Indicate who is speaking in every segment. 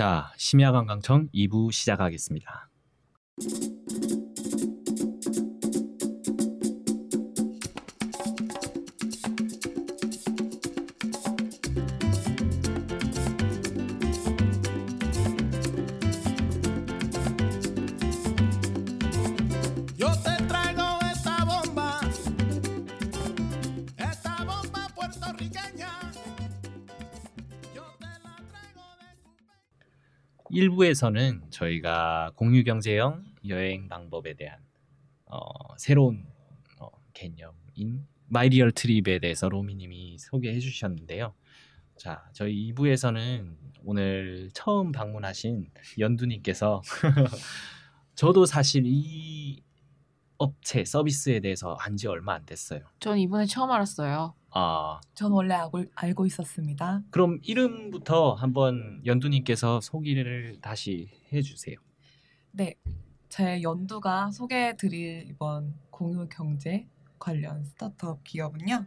Speaker 1: 자, 심야관광청 2부 시작하겠습니다.
Speaker 2: De
Speaker 1: 1부에서는 저희가 공유경제형 여행 방법에 대한 어, 새로운 어, 개념인 마이리얼 트립에 대해서 로미님이 소개해 주셨는데요. 자, 저희 2부에서는 오늘 처음 방문하신 연두님께서 저도 사실 이 업체 서비스에 대해서 안 지 얼마 안 됐어요.
Speaker 3: 전 이번에 처음 알았어요.
Speaker 1: 아,
Speaker 4: 전 원래 알고, 알고 있었습니다.
Speaker 1: 그럼 이름부터 한번 연두님께서 소개를 다시 해주세요.
Speaker 4: 네, 제 연두가 소개해드릴 이번 공유 경제 관련 스타트업 기업은요.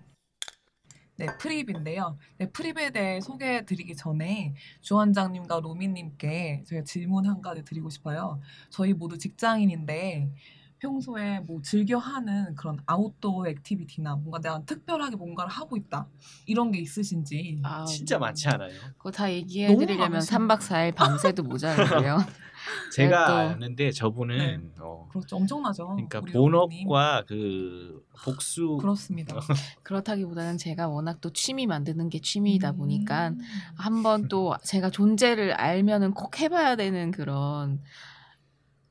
Speaker 4: 네, 프립인데요. 네, 프립에 대해 소개해드리기 전에 주 원장님과 로미님께 제가 질문 한 가지 드리고 싶어요. 저희 모두 직장인인데 평소에 뭐 즐겨 하는 그런 outdoor activity나 뭔가 내가 특별하게 뭔가를 하고 있다 이런 게 있으신지
Speaker 3: 아,
Speaker 1: 진짜 많지 않아요?
Speaker 3: 그거 다 얘기해 드리려면
Speaker 4: 많으시네요.
Speaker 3: 3박 4일 밤새도 모자라고요.
Speaker 1: 제가
Speaker 3: 또-
Speaker 1: 아는데 저분은 어,
Speaker 4: 그렇죠 엄청나죠.
Speaker 1: 그러니까. 본업과 그 복수
Speaker 4: 그렇습니다.
Speaker 3: 그렇다기보다는 제가 워낙 또 취미 만드는 게 취미이다 보니까
Speaker 4: 음.
Speaker 3: 한번 또 제가 존재를 알면은 꼭 해봐야 되는 그런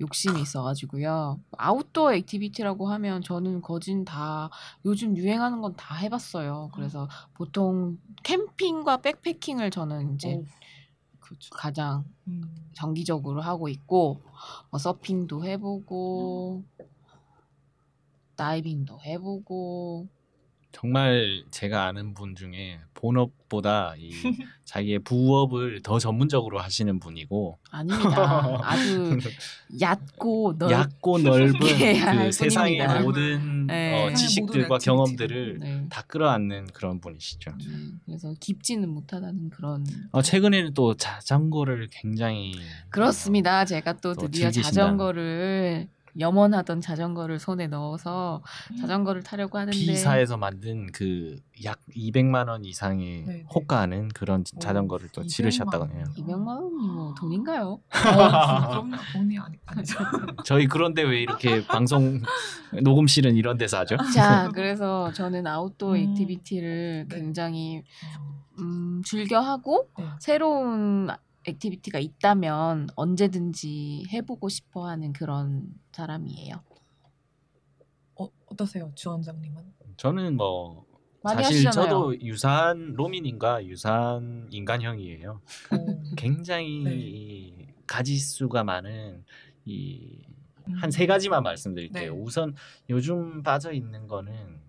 Speaker 3: 욕심이 있어가지고요. outdoor activity라고 하면 저는 거진 다 요즘 유행하는 건 다 해봤어요. 그래서 보통 캠핑과 백패킹을 저는 이제
Speaker 4: 오, 그렇죠.
Speaker 3: 가장
Speaker 4: 음.
Speaker 3: 정기적으로 하고 있고 뭐 서핑도 해보고 다이빙도 해보고
Speaker 1: 정말 제가 아는 분 중에 본업보다 이 자기의 부업을 더 전문적으로 하시는 분이고
Speaker 3: 아닙니다. 아주 얕고 넓
Speaker 1: 얕고 넓은
Speaker 3: 게
Speaker 1: 할그 세상의
Speaker 3: 뿐입니다.
Speaker 1: 모든
Speaker 3: 네.
Speaker 1: 어,
Speaker 3: 세상의
Speaker 1: 지식들과 경험들을
Speaker 3: 네.
Speaker 1: 다 끌어안는 그런 분이시죠.
Speaker 3: 음, 그래서 깊지는 못하다는 그런
Speaker 1: 어, 최근에는 또 자전거를 굉장히
Speaker 3: 그렇습니다. 제가
Speaker 1: 또또
Speaker 3: 드디어
Speaker 1: 즐기신다는.
Speaker 3: 자전거를 염원하던 자전거를 손에 넣어서
Speaker 4: 음.
Speaker 3: 자전거를 타려고 하는데
Speaker 1: B사에서 만든 그 약 200만 원 이상의
Speaker 4: 네, 네.
Speaker 1: 호가하는 그런
Speaker 4: 오,
Speaker 1: 자전거를 또
Speaker 4: 200만
Speaker 1: 지르셨다고
Speaker 4: 원.
Speaker 1: 해요.
Speaker 3: 200만 원이 뭐 돈인가요?
Speaker 4: 어, 그럼요. 돈이 아니, 아니죠.
Speaker 1: 저희 그런데 왜 이렇게 방송 녹음실은 이런 데서 하죠?
Speaker 3: 자, 그래서 저는 아웃도어
Speaker 4: 음.
Speaker 3: activity를
Speaker 4: 네.
Speaker 3: 굉장히 음, 즐겨하고
Speaker 4: 네.
Speaker 3: 새로운 activity가 있다면 언제든지 해보고 싶어 하는 그런 사람이에요.
Speaker 4: 어, 어떠세요, 주 원장님은?
Speaker 1: 저는 뭐
Speaker 3: 많이
Speaker 1: 사실
Speaker 3: 하시잖아요.
Speaker 1: 저도 유사한 로미님과 유사한 인간형이에요.
Speaker 4: 오.
Speaker 1: 굉장히
Speaker 4: 네.
Speaker 1: 이 가지수가 많은 이
Speaker 4: 음.
Speaker 1: 한세 가지만 말씀드릴게요.
Speaker 4: 네.
Speaker 1: 우선 요즘 빠져 있는 거는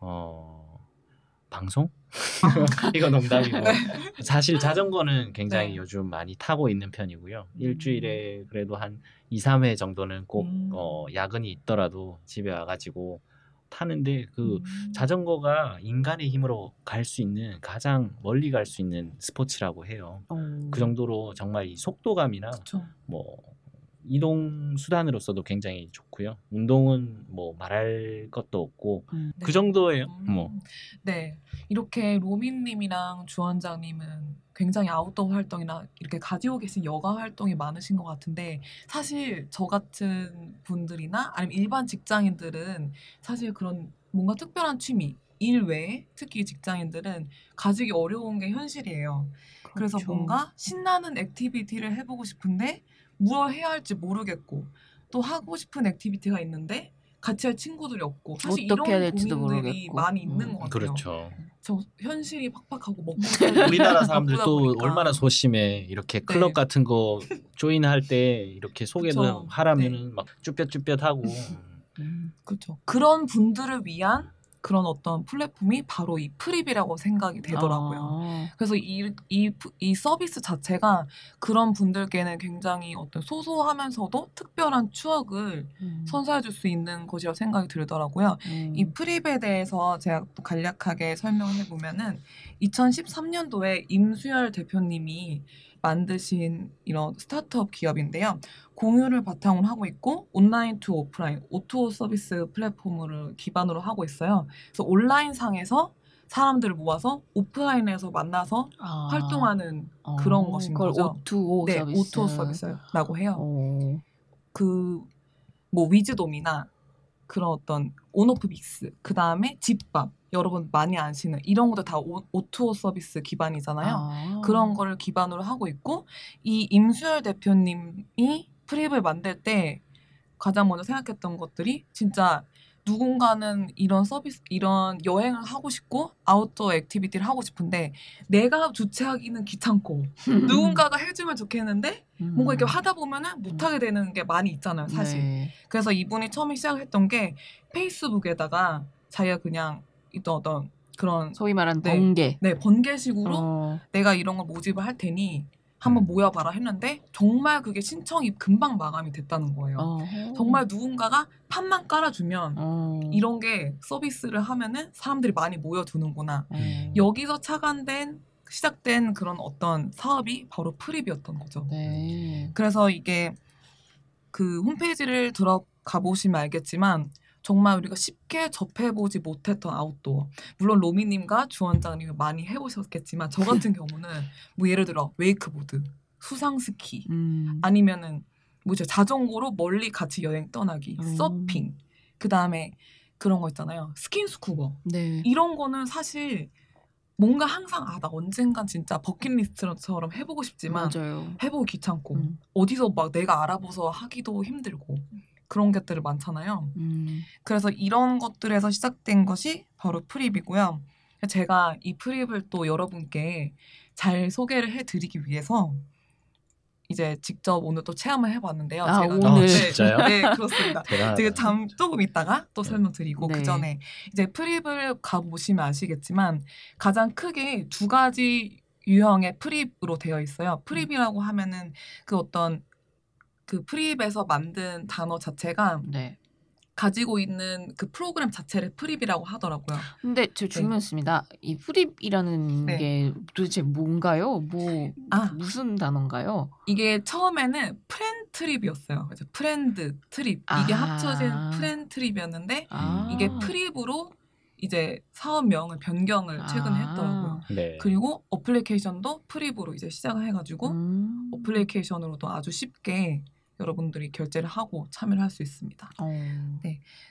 Speaker 1: 어 방송? 이거 농담이고
Speaker 4: 네.
Speaker 1: 사실 자전거는 굉장히
Speaker 4: 네.
Speaker 1: 요즘 많이 타고 있는 편이고요.
Speaker 4: 음.
Speaker 1: 일주일에 그래도 한 2, 3회 정도는 꼭
Speaker 4: 음.
Speaker 1: 어, 야근이 있더라도 집에 와가지고 타는데 그
Speaker 4: 음.
Speaker 1: 자전거가 인간의 힘으로 갈 수 있는 가장 멀리 갈 수 있는 스포츠라고 해요.
Speaker 3: 어,
Speaker 1: 그 정도로 정말 이 속도감이나
Speaker 4: 그쵸.
Speaker 1: 뭐 이동 수단으로서도 굉장히 좋고요. 운동은 뭐 말할 것도 없고
Speaker 3: 음.
Speaker 1: 그
Speaker 4: 네.
Speaker 1: 정도예요.
Speaker 4: 음.
Speaker 1: 뭐
Speaker 4: 네. 이렇게 로민 님이랑 주 원장님은 굉장히 아웃도어 활동이나 이렇게 가지고 계신 여가 활동이 많으신 것 같은데 사실 저 같은 분들이나 아니면 일반 직장인들은 사실 그런 뭔가 특별한 취미 일 외에 특히 직장인들은 가지기 어려운 게 현실이에요. 그래서
Speaker 3: 그렇죠.
Speaker 4: 뭔가 신나는 activity를 해보고 싶은데 뭘 해야 할지 모르겠고 또 하고 싶은 activity가 있는데 같이 할 친구들이 없고 사실
Speaker 3: 어떻게 해야
Speaker 4: 이런
Speaker 3: 될지도
Speaker 4: 고민들이
Speaker 3: 모르겠고.
Speaker 4: 많이 있는
Speaker 3: 음.
Speaker 4: 것 같아요.
Speaker 1: 그렇죠.
Speaker 4: 저 현실이 팍팍하고 먹고
Speaker 1: 우리나라 사람들
Speaker 4: 바쁘다
Speaker 1: 또
Speaker 4: 보니까.
Speaker 1: 얼마나 소심해. 이렇게 클럽
Speaker 4: 네.
Speaker 1: 같은 거 join할 때 이렇게 소개도
Speaker 4: 그쵸.
Speaker 1: 하라면은 막 쭈뼛쭈뼛하고
Speaker 3: 음.
Speaker 4: 그렇죠. 그런 분들을 위한 그런 어떤 플랫폼이 바로 이 프립이라고 생각이 되더라고요.
Speaker 3: 아,
Speaker 4: 그래서 이, 이, 이 서비스 자체가 그런 분들께는 굉장히 어떤 소소하면서도 특별한 추억을
Speaker 3: 음.
Speaker 4: 선사해 줄 수 있는 것이라고 생각이 들더라고요.
Speaker 3: 음.
Speaker 4: 이 프립에 대해서 제가 또 간략하게 설명을 해보면은 2013년도에 임수열 대표님이 만드신 이런 스타트업 기업인데요. 공유를 바탕으로 하고 있고 online to offline O2O 서비스 플랫폼을 기반으로 하고 있어요. 그래서 온라인 상에서 사람들을 모아서 오프라인에서 만나서
Speaker 3: 아.
Speaker 4: 활동하는
Speaker 3: 어,
Speaker 4: 그런 것인
Speaker 3: 그걸
Speaker 4: 거죠.
Speaker 3: O2O
Speaker 4: 네,
Speaker 3: 서비스.
Speaker 4: O2O 서비스라고 해요.
Speaker 3: 오.
Speaker 4: 그뭐 위즈돔이나 그런 어떤 온오프믹스 그 다음에 집밥 여러분 많이 아시는 이런 것도 다 오, O2O 서비스 기반이잖아요.
Speaker 3: 아.
Speaker 4: 그런 거를 기반으로 하고 있고 이 임수열 대표님이 프립을 만들 때 가장 먼저 생각했던 것들이 진짜 누군가는 이런 서비스 이런 여행을 하고 싶고 outdoor activity를 하고 싶은데 내가 주최하기는 귀찮고 누군가가 해주면 좋겠는데 뭔가 이렇게 하다 보면은 못하게 되는 게 많이 있잖아요 사실
Speaker 3: 음. 네.
Speaker 4: 그래서 이분이 처음에 시작했던 게 페이스북에다가 자기가 그냥 있던 어떤 그런
Speaker 3: 소위 말하는
Speaker 4: 네.
Speaker 3: 번개.
Speaker 4: 네 번개식으로
Speaker 3: 어.
Speaker 4: 내가 이런 걸 모집을 할 테니 한번
Speaker 1: 음.
Speaker 4: 모여봐라 했는데 정말 그게 신청이 금방 마감이 됐다는 거예요.
Speaker 3: 어.
Speaker 4: 정말 누군가가 판만 깔아주면
Speaker 3: 어.
Speaker 4: 이런 게 서비스를 하면은 사람들이 많이 모여드는구나.
Speaker 3: 어.
Speaker 4: 여기서 착안돼 시작된 그런 어떤 사업이 바로 프립이었던 거죠.
Speaker 3: 네.
Speaker 4: 그래서 이게 그 홈페이지를 들어가 보시면 알겠지만 정말 우리가 쉽게 접해보지 못했던 아웃도어. 물론 로미님과 주원장님이 많이 해보셨겠지만 저 같은 경우는 뭐 예를 들어 wakeboard, 수상 스키,
Speaker 3: 음.
Speaker 4: 아니면은 뭐죠 자전거로 멀리 같이 여행 떠나기,
Speaker 3: 음.
Speaker 4: 서핑, 그 다음에 그런 거 있잖아요 스킨스쿠버
Speaker 3: 네.
Speaker 4: 이런 거는 사실 뭔가 항상 아 나 언젠간 진짜 bucket list처럼 해보고 싶지만
Speaker 3: 맞아요.
Speaker 4: 해보기 귀찮고
Speaker 3: 음.
Speaker 4: 어디서 막 내가 알아봐서 하기도 힘들고 그런 것들이 많잖아요.
Speaker 3: 음.
Speaker 4: 그래서 이런 것들에서 시작된 것이 바로 프립이고요. 제가 이 프립을 또 여러분께 잘 소개를 해드리기 위해서 이제 직접 오늘 또 체험을 해봤는데요.
Speaker 3: 아,
Speaker 4: 제가
Speaker 3: 오늘.
Speaker 1: 아, 진짜요?
Speaker 4: 네, 그렇습니다. 제가 잠 조금 있다가 또
Speaker 1: 네.
Speaker 4: 설명드리고
Speaker 3: 네.
Speaker 4: 그 전에 이제 프립을 가 보시면 아시겠지만 가장 크게 두 가지 유형의 프립으로 되어 있어요. 프립이라고 하면은 그 어떤 그 프립에서 만든 단어 자체가
Speaker 3: 네.
Speaker 4: 가지고 있는 그 프로그램 자체를 프립이라고 하더라고요.
Speaker 3: 근데 저 질문했습니다. 이 프립이라는
Speaker 4: 네.
Speaker 3: 게 도대체 뭔가요? 뭐
Speaker 4: 아.
Speaker 3: 무슨 단어인가요?
Speaker 4: 이게 처음에는 friend trip이었어요. 그래서 friend trip 이게
Speaker 3: 아.
Speaker 4: 합쳐진 friend trip이었는데
Speaker 3: 아.
Speaker 4: 이게 프립으로 이제 사업명을 변경을 최근에
Speaker 3: 아.
Speaker 4: 했더라고요.
Speaker 1: 네.
Speaker 4: 그리고 application도 프립으로 이제 시작을 해가지고
Speaker 3: 음.
Speaker 4: application으로도 아주 쉽게 여러분들이 결제를 하고 참여를 할 수 있습니다.
Speaker 3: 어.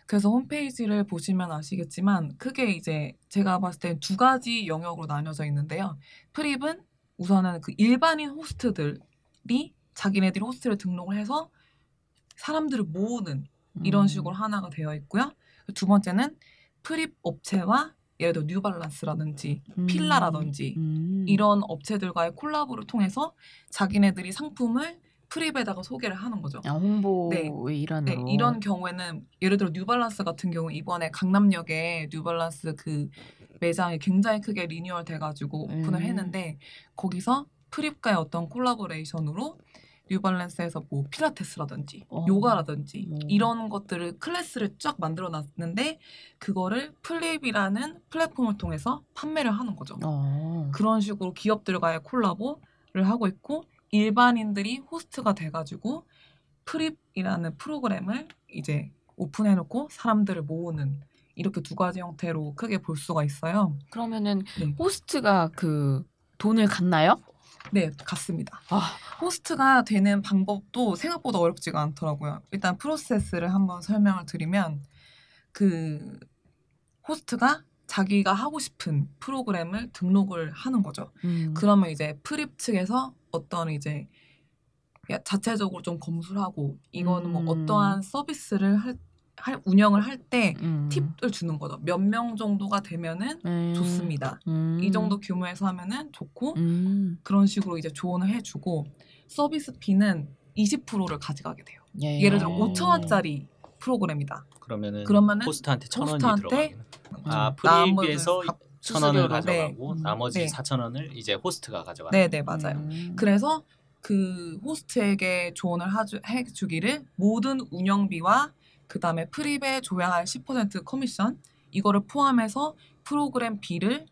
Speaker 4: 그래서 홈페이지를 보시면 아시겠지만 크게 이제 제가 봤을 때 두 가지 영역으로 나뉘어져 있는데요. 프립은 우선은 그 일반인 호스트들이 자기네들이 호스트를 등록을 해서 사람들을 모으는 이런
Speaker 3: 음.
Speaker 4: 식으로 하나가 되어 있고요. 두 번째는 프립 업체와 예를 들어 뉴발란스라든지
Speaker 3: 음.
Speaker 4: 필라라든지
Speaker 3: 음.
Speaker 4: 이런 업체들과의 collabo를 통해서 자기네들이 상품을 프립에다가 소개를 하는 거죠.
Speaker 3: 아, 홍보의
Speaker 4: 네,
Speaker 3: 일환으로
Speaker 4: 이런 경우에는 예를 들어 뉴발란스 같은 경우 이번에 강남역에 뉴발란스 그 매장이 굉장히 크게 리뉴얼 돼가지고 오픈을
Speaker 3: 음.
Speaker 4: 했는데 거기서 프립과의 어떤 collaboration으로 뉴발란스에서 뭐 필라테스라든지
Speaker 3: 어.
Speaker 4: 요가라든지
Speaker 3: 오.
Speaker 4: 이런 것들을 클래스를 쫙 만들어 놨는데 그거를 프립이라는 플랫폼을 통해서 판매를 하는 거죠.
Speaker 3: 어.
Speaker 4: 그런 식으로 기업들과의 collabo를 하고 있고 일반인들이 호스트가 돼가지고 프립이라는 프로그램을 이제 open해놓고 사람들을 모으는 이렇게 두 가지 형태로 크게 볼 수가 있어요.
Speaker 3: 그러면은
Speaker 4: 네.
Speaker 3: 호스트가 그 돈을 갖나요?
Speaker 4: 네, 갖습니다.
Speaker 3: 아,
Speaker 4: 호스트가 되는 방법도 생각보다 어렵지가 않더라고요. 일단 프로세스를 한번 설명을 드리면 그 호스트가 자기가 하고 싶은 프로그램을 등록을 하는 거죠.
Speaker 3: 음.
Speaker 4: 그러면 이제 프립 측에서 어떤 이제 야, 자체적으로 좀 검수를 하고 이거는 뭐
Speaker 3: 음.
Speaker 4: 어떠한 서비스를 할, 할 운영을 할때
Speaker 3: 음.
Speaker 4: 팁을 주는 거죠. 몇 명 정도가 되면은
Speaker 3: 음.
Speaker 4: 좋습니다.
Speaker 3: 음.
Speaker 4: 이 정도 규모에서 하면은 좋고
Speaker 3: 음.
Speaker 4: 그런 식으로 이제 조언을 해주고 서비스 피는 20%를 가져가게 돼요.
Speaker 3: 예.
Speaker 4: 예를 들어
Speaker 1: 어.
Speaker 4: 5천 원짜리 프로그램이다.
Speaker 1: 그러면은,
Speaker 4: 그러면은
Speaker 1: 호스트한테 천 원이
Speaker 4: 호스트한테
Speaker 1: 들어가요. 아 프리비에서
Speaker 4: 값-
Speaker 1: 천 원을
Speaker 3: 수수료로.
Speaker 1: 가져가고
Speaker 3: 네.
Speaker 1: 나머지
Speaker 4: 네.
Speaker 1: 사천 원을 이제 호스트가 가져가는.
Speaker 4: 네네 맞아요.
Speaker 3: 음.
Speaker 4: 그래서 그 호스트에게 조언을 하주, 해주기를 모든 운영비와 그 다음에 프립에 줘야 할 20% 커미션 이거를 포함해서 프로그램 비를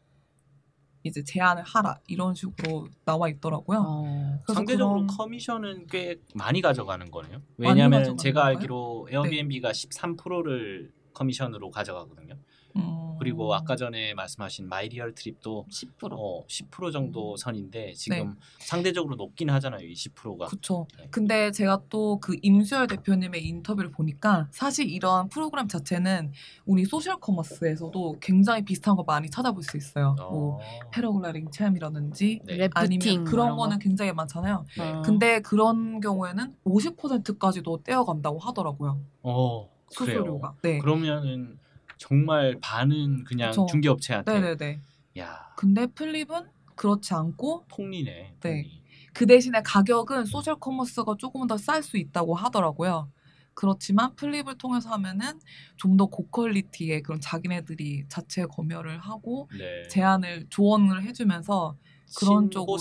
Speaker 4: 이제 제안을 하라 이런 식으로 나와 있더라고요.
Speaker 3: 어.
Speaker 1: 상대적으로
Speaker 4: 그런-
Speaker 1: 커미션은 꽤 많이 가져가는 거네요. 왜냐하면 제가
Speaker 4: 건가요?
Speaker 1: 알기로 에어비앤비가 13%를 커미션으로 가져가거든요.
Speaker 4: 음.
Speaker 1: 그리고 아까 전에 말씀하신 마이리얼트립도
Speaker 3: 10%.
Speaker 1: 어, 10% 정도
Speaker 4: 음.
Speaker 1: 선인데 지금
Speaker 4: 네.
Speaker 1: 상대적으로 높긴 하잖아요. 20%가.
Speaker 4: 그쵸.
Speaker 1: 네.
Speaker 4: 근데 제가 또 그 임수열 대표님의 인터뷰를 보니까 사실 이런 프로그램 자체는 우리 social commerce에서도 굉장히 비슷한 거 많이 찾아볼 수 있어요. 뭐 패러글라이딩 체험이라든지
Speaker 1: 네.
Speaker 4: 아니면
Speaker 3: 뭐
Speaker 4: 그런
Speaker 3: 거.
Speaker 4: 거는 굉장히 많잖아요.
Speaker 1: 네.
Speaker 3: 어.
Speaker 4: 근데 그런 경우에는 50%까지도 떼어간다고 하더라고요.
Speaker 1: 어, 그래요.
Speaker 4: 수수료가. 네.
Speaker 1: 그러면은 정말 반은 그냥
Speaker 4: 그쵸.
Speaker 1: 중개업체한테.
Speaker 4: 네네네.
Speaker 1: 야,
Speaker 4: 근데 프립은 그렇지 않고
Speaker 1: 폭리네.
Speaker 4: 네.
Speaker 1: 폭리.
Speaker 4: 그 대신에 가격은 social commerce가 조금 더 쌀 수 있다고 하더라고요. 그렇지만 프립을 통해서 하면은 좀 더 고quality의 그런 자기네들이 자체 검열을 하고
Speaker 1: 네.
Speaker 4: 제안을 조언을 해주면서 그런 쪽으로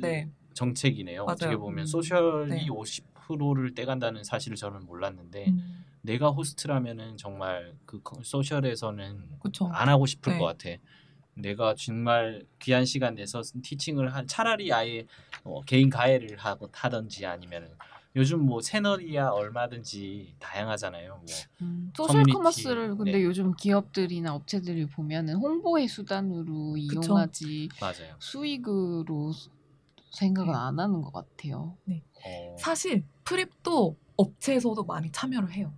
Speaker 4: 네
Speaker 1: 정책이네요. 어떻게
Speaker 4: 맞아요.
Speaker 1: 보면
Speaker 4: 음.
Speaker 1: social이
Speaker 4: 네.
Speaker 1: 50%를 떼간다는 사실을 저는 몰랐는데
Speaker 4: 음,
Speaker 1: 내가 호스트라면은 정말 그 거- social에서는
Speaker 4: 그쵸
Speaker 1: 안 하고 싶을
Speaker 4: 네.
Speaker 1: 것 같아. 내가 정말 귀한 시간 내서 teaching을 한 차라리 아예 어, 개인 과외를 하고 하든지 아니면은 요즘 뭐 채널이야 얼마든지 다양하잖아요. 뭐
Speaker 3: 음, social
Speaker 1: 커뮤니티,
Speaker 3: commerce를 근데
Speaker 1: 네.
Speaker 3: 요즘 기업들이나 업체들이 보면은 홍보의 수단으로 이용하지
Speaker 1: 맞아요.
Speaker 3: 수익으로 생각은
Speaker 4: 네.
Speaker 3: 안 하는 것 같아요.
Speaker 1: 어,
Speaker 4: 사실 프립도 업체에서도 많이 참여를 해요.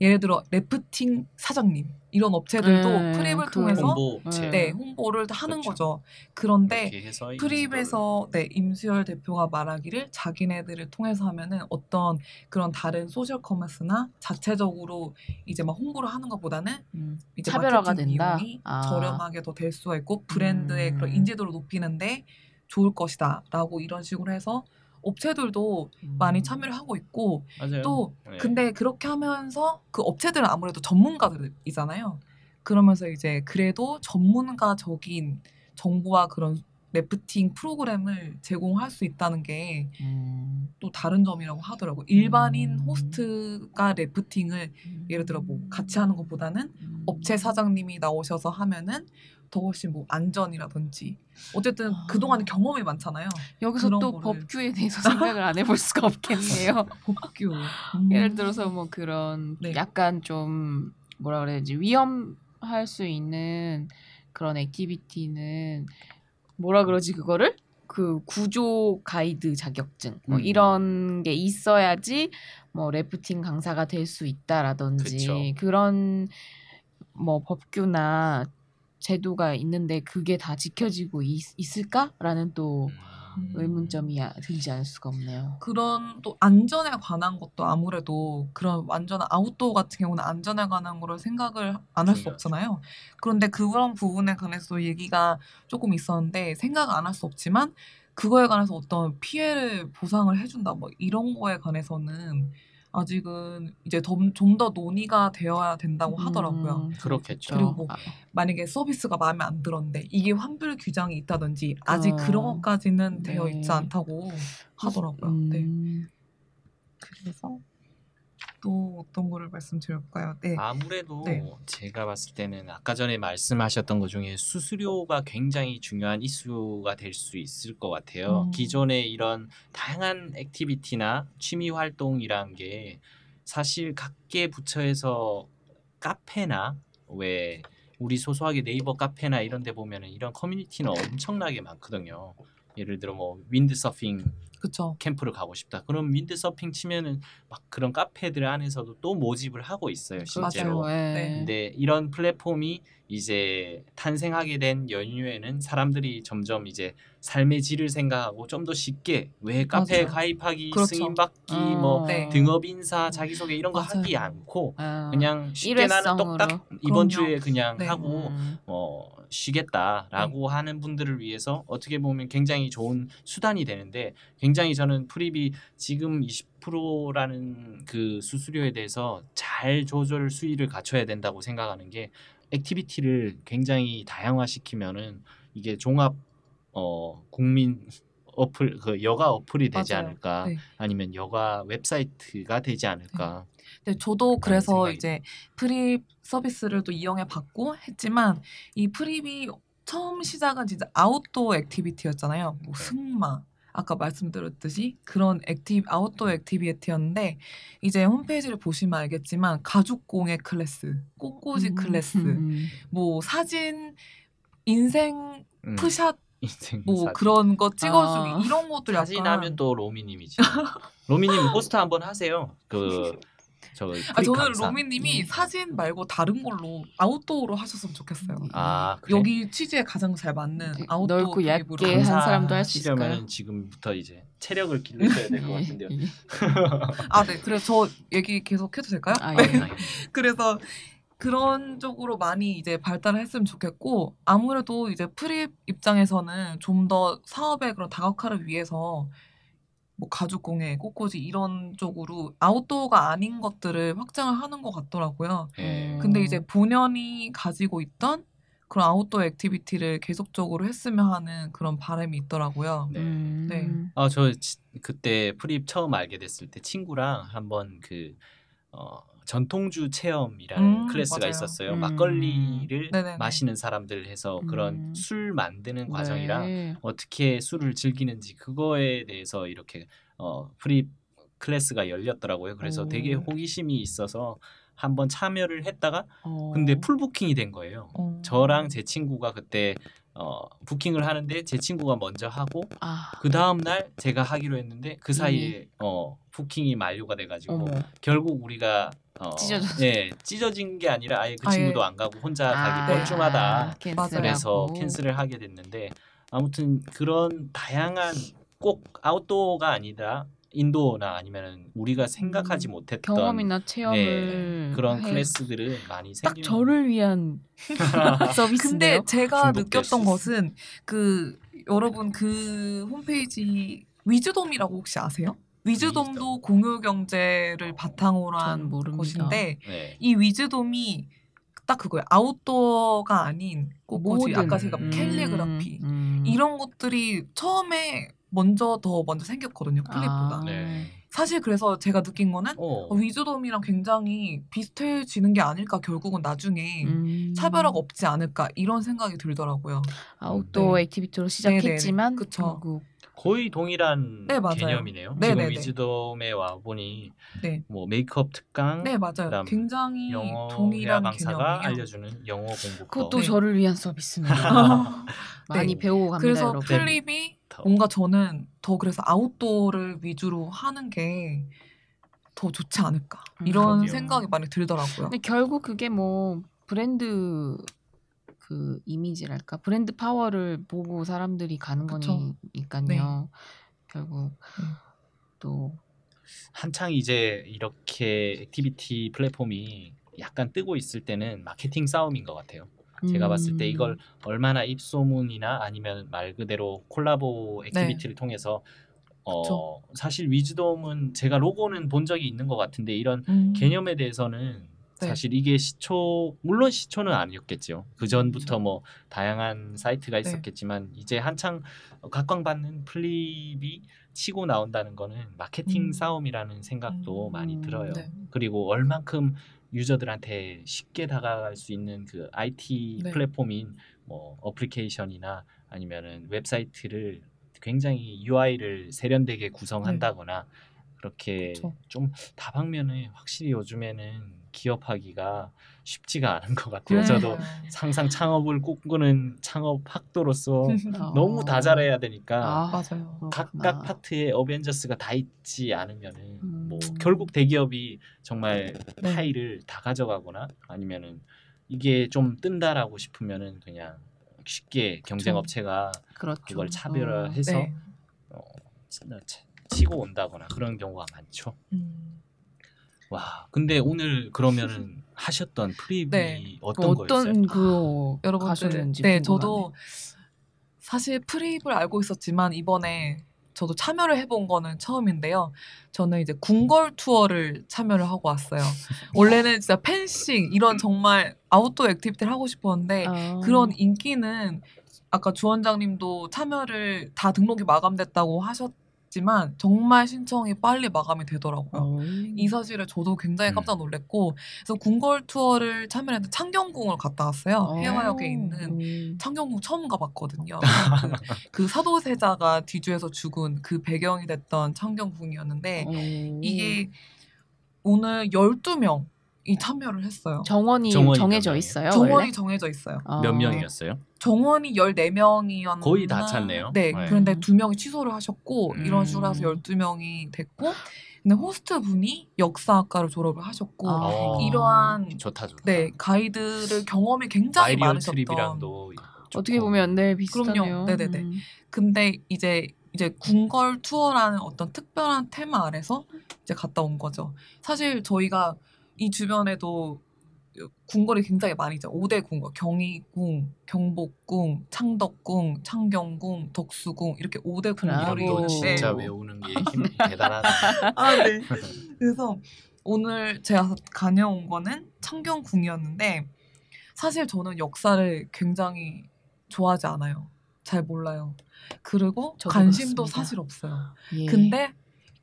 Speaker 4: 예를 들어 래프팅 사장님 이런 업체들도
Speaker 3: 네,
Speaker 4: 프립을
Speaker 3: 그
Speaker 4: 통해서
Speaker 1: 홍보
Speaker 4: 네 홍보를 하는
Speaker 1: 그렇죠.
Speaker 4: 거죠. 그런데 프립에서 네 임수열 대표가 말하기를 자기네들을 통해서 하면은 어떤 그런 다른 social commerce나 자체적으로 이제 막 홍보를 하는 것보다는
Speaker 3: 음,
Speaker 4: 이제
Speaker 3: 차별화가 된다?
Speaker 4: 비용이
Speaker 3: 아.
Speaker 4: 저렴하게 더 될 수가 있고 브랜드의 그런
Speaker 3: 음.
Speaker 4: 인지도를 높이는데 좋을 것이다라고 이런 식으로 해서 업체들도 많이
Speaker 3: 음.
Speaker 4: 참여를 하고 있고
Speaker 1: 맞아요.
Speaker 4: 또
Speaker 1: 네.
Speaker 4: 근데 그렇게 하면서 그 업체들은 아무래도 전문가들이잖아요. 그러면서 이제 그래도 전문가적인 정보와 그런 래프팅 프로그램을 제공할 수 있다는 게또
Speaker 3: 음,
Speaker 4: 다른 점이라고 하더라고요. 일반인
Speaker 3: 음.
Speaker 4: 호스트가 래프팅을 예를 들어 뭐 같이 하는 것보다는
Speaker 3: 음.
Speaker 4: 업체 사장님이 나오셔서 하면은 더 훨씬 뭐 안전이라든지 어쨌든
Speaker 3: 아.
Speaker 4: 그동안에 경험이 많잖아요.
Speaker 3: 여기서 또
Speaker 4: 거를-
Speaker 3: 법규에 대해서 생각을 안 해볼 수가 없겠네요.
Speaker 4: 법규. 음.
Speaker 3: 예를 들어서 뭐 그런
Speaker 4: 네.
Speaker 3: 약간 좀 뭐라 그래야지 위험할 수 있는 그런 activity는 뭐라 그러지 그거를 그 구조 가이드 자격증 뭐
Speaker 1: 음.
Speaker 3: 이런 게 있어야지 뭐 래프팅 강사가 될 수 있다라든지
Speaker 1: 그쵸.
Speaker 3: 그런 뭐 법규나 제도가 있는데 그게 다 지켜지고 있, 있을까라는 또
Speaker 1: 음.
Speaker 3: 의문점이 아- 들지 않을 수가 없네요.
Speaker 4: 그런 또 안전에 관한 것도 아무래도 그런 완전 아웃도어 같은 경우는 안전에 관한 거를 생각을 안 할수
Speaker 1: 중요하죠.
Speaker 4: 없잖아요. 그런데 그런 부분에 관해서 얘기가 조금 있었는데 생각 안 할 수 없지만 그거에 관해서 어떤 피해를 보상을 해준다 뭐 이런 거에 관해서는 아직은 이제 좀 더 논의가 되어야 된다고 하더라고요.
Speaker 3: 음,
Speaker 1: 그렇겠죠.
Speaker 4: 그리고
Speaker 3: 아,
Speaker 4: 만약에 서비스가 마음에 안 들었는데 이게 환불 규정이 있다든지 아직
Speaker 3: 어.
Speaker 4: 그런 것까지는 되어
Speaker 3: 네.
Speaker 4: 있지 않다고 하더라고요. 네.
Speaker 3: 음,
Speaker 4: 그래서 또 어떤 거를 말씀드릴까요? 네.
Speaker 1: 아무래도
Speaker 4: 네.
Speaker 1: 제가 봤을 때는 아까 전에 말씀하셨던 것 중에 수수료가 굉장히 중요한 이슈가 될 수 있을 것 같아요.
Speaker 4: 음.
Speaker 1: 기존의 이런 다양한 액티비티나 취미 활동이란 게 사실 각계 부처에서 카페나 왜 우리 소소하게 네이버 카페나 이런 데 보면은 이런 커뮤니티는 엄청나게 많거든요. 예를 들어 뭐 윈드서핑
Speaker 4: 그쵸.
Speaker 1: 캠프를 가고 싶다. 그럼 윈드서핑 치면은 막 그런 카페들 안에서도 또 모집을 하고 있어요, 실제로.
Speaker 3: 맞아요. 예.
Speaker 4: 네.
Speaker 1: 근데 이런 플랫폼이 이제 탄생하게 된 연유에는 사람들이 점점 이제 삶의 질을 생각하고 좀 더 쉽게 왜 카페에
Speaker 4: 맞아요.
Speaker 1: 가입하기,
Speaker 4: 그렇죠.
Speaker 1: 승인받기,
Speaker 3: 어,
Speaker 1: 뭐
Speaker 4: 네.
Speaker 1: 등업 인사, 자기소개 이런 거
Speaker 4: 맞아요.
Speaker 1: 하지 않고
Speaker 3: 아,
Speaker 1: 그냥 쉽게 나는
Speaker 3: 일회성으로.
Speaker 1: 똑딱 이번
Speaker 4: 그럼요.
Speaker 1: 주에 그냥
Speaker 4: 네.
Speaker 1: 하고
Speaker 3: 음,
Speaker 1: 어, 쉬겠다라고 하는 분들을 위해서 어떻게 보면 굉장히 좋은 수단이 되는데 굉장히 저는 프립이 지금 20%라는 그 수수료에 대해서 잘 조절 수위를 갖춰야 된다고 생각하는 게 activity를 굉장히 다양화시키면은 이게 종합 어 국민 어플 그 여가 어플이 되지
Speaker 4: 맞아요.
Speaker 1: 않을까
Speaker 4: 네.
Speaker 1: 아니면 여가 웹사이트가 되지 않을까
Speaker 4: 근데 저도 그래서
Speaker 1: 생각이
Speaker 4: 이제 프립 서비스를 또 이용해 봤고 했지만 이 프립이 처음 시작은 진짜 outdoor activity였잖아요. 뭐
Speaker 1: 네.
Speaker 4: 승마, 아까 말씀드렸듯이 그런 acti- outdoor activity였는데 이제 홈페이지를 보시면 알겠지만 가죽 공예 클래스, 꽃꽂이
Speaker 3: 음.
Speaker 4: 클래스,
Speaker 3: 음.
Speaker 4: 뭐 사진, 인생
Speaker 1: 음,
Speaker 4: 푸샷 뭐
Speaker 1: 사진.
Speaker 4: 그런 거 찍어주기
Speaker 3: 아.
Speaker 4: 이런 것들 약간
Speaker 1: 사진 하면 또 로미님이지. 로미님 포스터 한번 하세요. 그 저
Speaker 4: 아 저는 로미님이
Speaker 3: 음.
Speaker 4: 사진 말고 다른 걸로 아웃도어로 하셨으면 좋겠어요.
Speaker 1: 아 그래?
Speaker 4: 여기 취지에 가장 잘 맞는
Speaker 3: 네,
Speaker 4: 아웃도어
Speaker 3: 넓고. 얇게 한 사람도 할 수 있을까요?
Speaker 1: 하시려면 지금부터 이제 체력을 기르셔야 될것
Speaker 3: 예,
Speaker 1: 같은데요.
Speaker 3: 예.
Speaker 4: 아, 네. 그래서 저 얘기 계속 해도 될까요?
Speaker 3: 아,
Speaker 1: 네.
Speaker 3: 예.
Speaker 4: 그래서 그런 쪽으로 많이 이제 발달을 했으면 좋겠고 아무래도 이제 프립 입장에서는 좀 더 사업의 그런 다각화를 위해서 뭐 가죽 공예, 꽃꽂이 이런 쪽으로 아웃도어가 아닌 것들을 확장을 하는 것 같더라고요.
Speaker 1: 예.
Speaker 4: 근데
Speaker 3: 어.
Speaker 4: 이제 본연이 가지고 있던 그런 outdoor activity를 계속적으로 했으면 하는 그런 바람이 있더라고요.
Speaker 1: 네.
Speaker 3: 음.
Speaker 4: 네.
Speaker 1: 아, 저 지- 그때 프립 처음 알게 됐을 때 친구랑 한번 그 어, 전통주 체험이라는
Speaker 4: 음,
Speaker 1: 클래스가
Speaker 4: 맞아요.
Speaker 1: 있었어요.
Speaker 3: 음.
Speaker 1: 막걸리를
Speaker 4: 네네네.
Speaker 1: 마시는 사람들 해서 그런
Speaker 3: 음.
Speaker 1: 술 만드는 과정이랑
Speaker 3: 네.
Speaker 1: 어떻게 술을 즐기는지 그거에 대해서 이렇게 어, 프립 클래스가 열렸더라고요. 그래서
Speaker 3: 오.
Speaker 1: 되게 호기심이 있어서 한번 참여를 했다가
Speaker 3: 어.
Speaker 1: 근데 full booking이 된 거예요.
Speaker 4: 어.
Speaker 1: 저랑 제 친구가 그때 어, 부킹을 하는데 제 친구가 먼저 하고
Speaker 3: 아.
Speaker 1: 그 다음 날 제가 하기로 했는데 그 사이에 어 부킹이 만료가 돼가지고
Speaker 3: 어머.
Speaker 1: 결국 우리가 어,
Speaker 3: 찢어졌-
Speaker 1: 예 찢어진 게 아니라 아예 그. 친구도 안 가고 혼자
Speaker 3: 아,
Speaker 1: 가기 뻘쭘하다
Speaker 3: cancel하고.
Speaker 1: 그래서 cancel을 하게 됐는데 아무튼 그런 다양한 꼭 아웃도어가 아니라 인도어나 아니면은 우리가 생각하지
Speaker 3: 음,
Speaker 1: 못했던
Speaker 3: 경험이나 체험을
Speaker 1: 네, 그런
Speaker 3: 해-
Speaker 1: 클래스들은 많이
Speaker 3: 딱
Speaker 1: 생기는
Speaker 3: 저를 위한 서비스인데요.
Speaker 4: 근데 제가 느꼈던. 것은 그 여러분 그 홈페이지 위즈돔이라고 혹시 아세요? 위즈돔도
Speaker 1: 위즈돔.
Speaker 4: 공유 경제를 바탕으로
Speaker 3: 전
Speaker 4: 한. 곳인데
Speaker 1: 네.
Speaker 4: 이 위즈돔이 딱 그거예요. 아웃도어가 아닌 꽃꽂이 아까 제가
Speaker 1: 음,
Speaker 4: 캘리그라피
Speaker 3: 음.
Speaker 4: 이런 것들이 처음에 먼저 더 먼저 생겼거든요. 프립보다.
Speaker 3: 아.
Speaker 1: 네.
Speaker 4: 사실 그래서 제가 느낀 거는
Speaker 1: 어.
Speaker 4: 어, 위즈돔이랑 굉장히 비슷해지는 게 아닐까 결국은 나중에
Speaker 3: 음.
Speaker 4: 차별화가 없지 않을까 이런 생각이 들더라고요.
Speaker 3: 아웃도어
Speaker 4: 네.
Speaker 3: activity로 시작했지만
Speaker 4: 네네네. 그쵸.
Speaker 3: 결국
Speaker 1: 거의 동일한
Speaker 4: 네, 맞아요.
Speaker 1: 개념이네요.
Speaker 4: 네,
Speaker 1: 지금
Speaker 4: 네, 네.
Speaker 1: 위즈돔에 와 보니
Speaker 4: 네.
Speaker 1: 뭐 메이크업 특강,
Speaker 4: 네 맞아요. 굉장히
Speaker 1: 영어
Speaker 4: 동일한
Speaker 1: 강사가
Speaker 4: 개념이에요.
Speaker 1: 알려주는 영어 공부법.
Speaker 3: 그것도
Speaker 4: 네.
Speaker 3: 저를 위한 서비스입니다. 많이
Speaker 4: 네.
Speaker 3: 배우고 갑니다,
Speaker 4: 그래서
Speaker 3: 여러분.
Speaker 4: 프립이
Speaker 1: 더.
Speaker 4: 뭔가 저는 더 그래서 outdoor를 위주로 하는 게 더 좋지 않을까
Speaker 3: 음,
Speaker 4: 이런
Speaker 1: 그러게요.
Speaker 4: 생각이 많이 들더라고요.
Speaker 3: 근데 결국 그게 뭐 브랜드 그 이미지랄까 브랜드 파워를 보고 사람들이 가는
Speaker 4: 그쵸.
Speaker 3: 거니까요.
Speaker 4: 네.
Speaker 3: 결국
Speaker 4: 음.
Speaker 3: 또
Speaker 1: 한창 이제 이렇게 activity 플랫폼이 약간 뜨고 있을 때는 마케팅 싸움인 것 같아요. 제가
Speaker 3: 음.
Speaker 1: 봤을 때 이걸 얼마나 입소문이나 아니면 말 그대로 collabo activity를 통해서 어
Speaker 4: 네. 그쵸.
Speaker 1: 사실 위즈돔은 제가 로고는 본 적이 있는 것 같은데 이런
Speaker 4: 음.
Speaker 1: 개념에 대해서는
Speaker 4: 네.
Speaker 1: 사실 이게 시초 물론 시초는 아니었겠죠. 그 전부터 뭐 다양한 사이트가
Speaker 4: 네.
Speaker 1: 있었겠지만 이제 한창 각광받는 프립이 치고 나온다는 거는 마케팅
Speaker 4: 음.
Speaker 1: 싸움이라는 생각도
Speaker 3: 음.
Speaker 1: 많이 들어요.
Speaker 4: 네.
Speaker 1: 그리고 얼만큼 user들한테 쉽게 다가갈 수 있는 그 IT
Speaker 4: 네.
Speaker 1: 플랫폼인 뭐 어플리케이션이나 아니면은 웹사이트를 굉장히 UI를 세련되게 구성한다거나 그렇게
Speaker 4: 그쵸.
Speaker 1: 좀 다방면에 확실히 요즘에는 기업하기가 쉽지가 않은 것 같아요.
Speaker 3: 네.
Speaker 1: 저도 항상 창업을 꿈꾸는 창업 학도로서
Speaker 3: 어.
Speaker 1: 너무 다 잘해야 되니까
Speaker 3: 아,
Speaker 4: 맞아요.
Speaker 1: 각각. 파트에 어벤져스가 다 있지 않으면은
Speaker 3: 음.
Speaker 1: 뭐 결국 대기업이 정말
Speaker 4: 네.
Speaker 1: 파일을 다 가져가거나 아니면은 이게 좀 뜬다라고 싶으면은 그냥 쉽게 경쟁. 업체가
Speaker 3: 그렇죠.
Speaker 1: 그걸 차별화해서
Speaker 4: 네.
Speaker 1: 어, 치- 치고 온다거나 그런 경우가 많죠.
Speaker 4: 음.
Speaker 1: 와, 근데 오늘 그러면은 하셨던 프립은
Speaker 4: 네.
Speaker 3: 그
Speaker 1: 어떤 거였어요?
Speaker 3: 어떤 그
Speaker 4: 여러분들
Speaker 3: 가셨는지
Speaker 4: 네
Speaker 3: 궁금하네.
Speaker 4: 저도 사실 프립을 알고 있었지만 이번에 저도 참여를 해본 거는 처음인데요. 저는 이제 궁궐 투어를 참여를 하고 왔어요. 원래는 진짜 펜싱 이런 정말 outdoor activity를 하고 싶었는데
Speaker 3: 아.
Speaker 4: 그런 인기는 아까 주 원장님도 참여를 다 등록이 마감됐다고 하셨 있지만 정말 신청이 빨리 마감이 되더라고요.
Speaker 3: 어.
Speaker 4: 이 사실에 저도 굉장히
Speaker 1: 음.
Speaker 4: 깜짝 놀랐고 그래서 궁궐 투어를 참여했는데 창경궁을 갔다 왔어요.
Speaker 3: 어.
Speaker 4: 해화역에 있는
Speaker 3: 음.
Speaker 4: 창경궁 처음 가봤거든요. 그, 그 사도세자가 뒤주에서 죽은 그 배경이 됐던 창경궁이었는데
Speaker 3: 어.
Speaker 4: 이게 오늘 12명 이 참여를 했어요.
Speaker 3: 정원이
Speaker 1: 정원이
Speaker 3: 정해져
Speaker 1: 몇 명이에요?
Speaker 3: 있어요.
Speaker 4: 정원이
Speaker 3: 원래?
Speaker 4: 정해져 있어요.
Speaker 3: 어.
Speaker 1: 몇 명이었어요?
Speaker 4: 정원이 14명이었나?
Speaker 1: 거의 다 찼네요.
Speaker 4: 네,
Speaker 1: 네.
Speaker 4: 그런데 두 명이 취소를 하셨고
Speaker 1: 음.
Speaker 4: 이런 식으로 해서 12명이 됐고 근데 호스트 분이 역사학과를 졸업을 하셨고
Speaker 3: 아.
Speaker 1: 어.
Speaker 4: 이러한
Speaker 1: 좋다 좋다.
Speaker 4: 네, 가이드를 경험이 굉장히 많으셨던
Speaker 1: 트립이랑도
Speaker 3: 어떻게. 보면 네 비슷하네요.
Speaker 4: 그럼요. 네 네 네.
Speaker 3: 음.
Speaker 4: 근데 이제 이제 궁궐 투어라는 어떤 특별한 테마 아래서 이제 갔다 온 거죠. 사실 저희가 이 주변에도 궁궐이 굉장히 많이 있죠. 5대 궁궐, 경희궁, 경복궁, 창덕궁, 창경궁, 덕수궁 이렇게 5대 궁이
Speaker 3: 브라보.
Speaker 1: 이거
Speaker 3: 네.
Speaker 1: 진짜 외우는 게 힘, 대단하다.
Speaker 4: 아, 네. 그래서 오늘 제가 다녀온 거는 창경궁이었는데 사실 저는 역사를 굉장히 좋아하지 않아요. 잘 몰라요. 그리고 관심도
Speaker 3: 그렇습니다.
Speaker 4: 사실 없어요.
Speaker 3: 예.
Speaker 4: 근데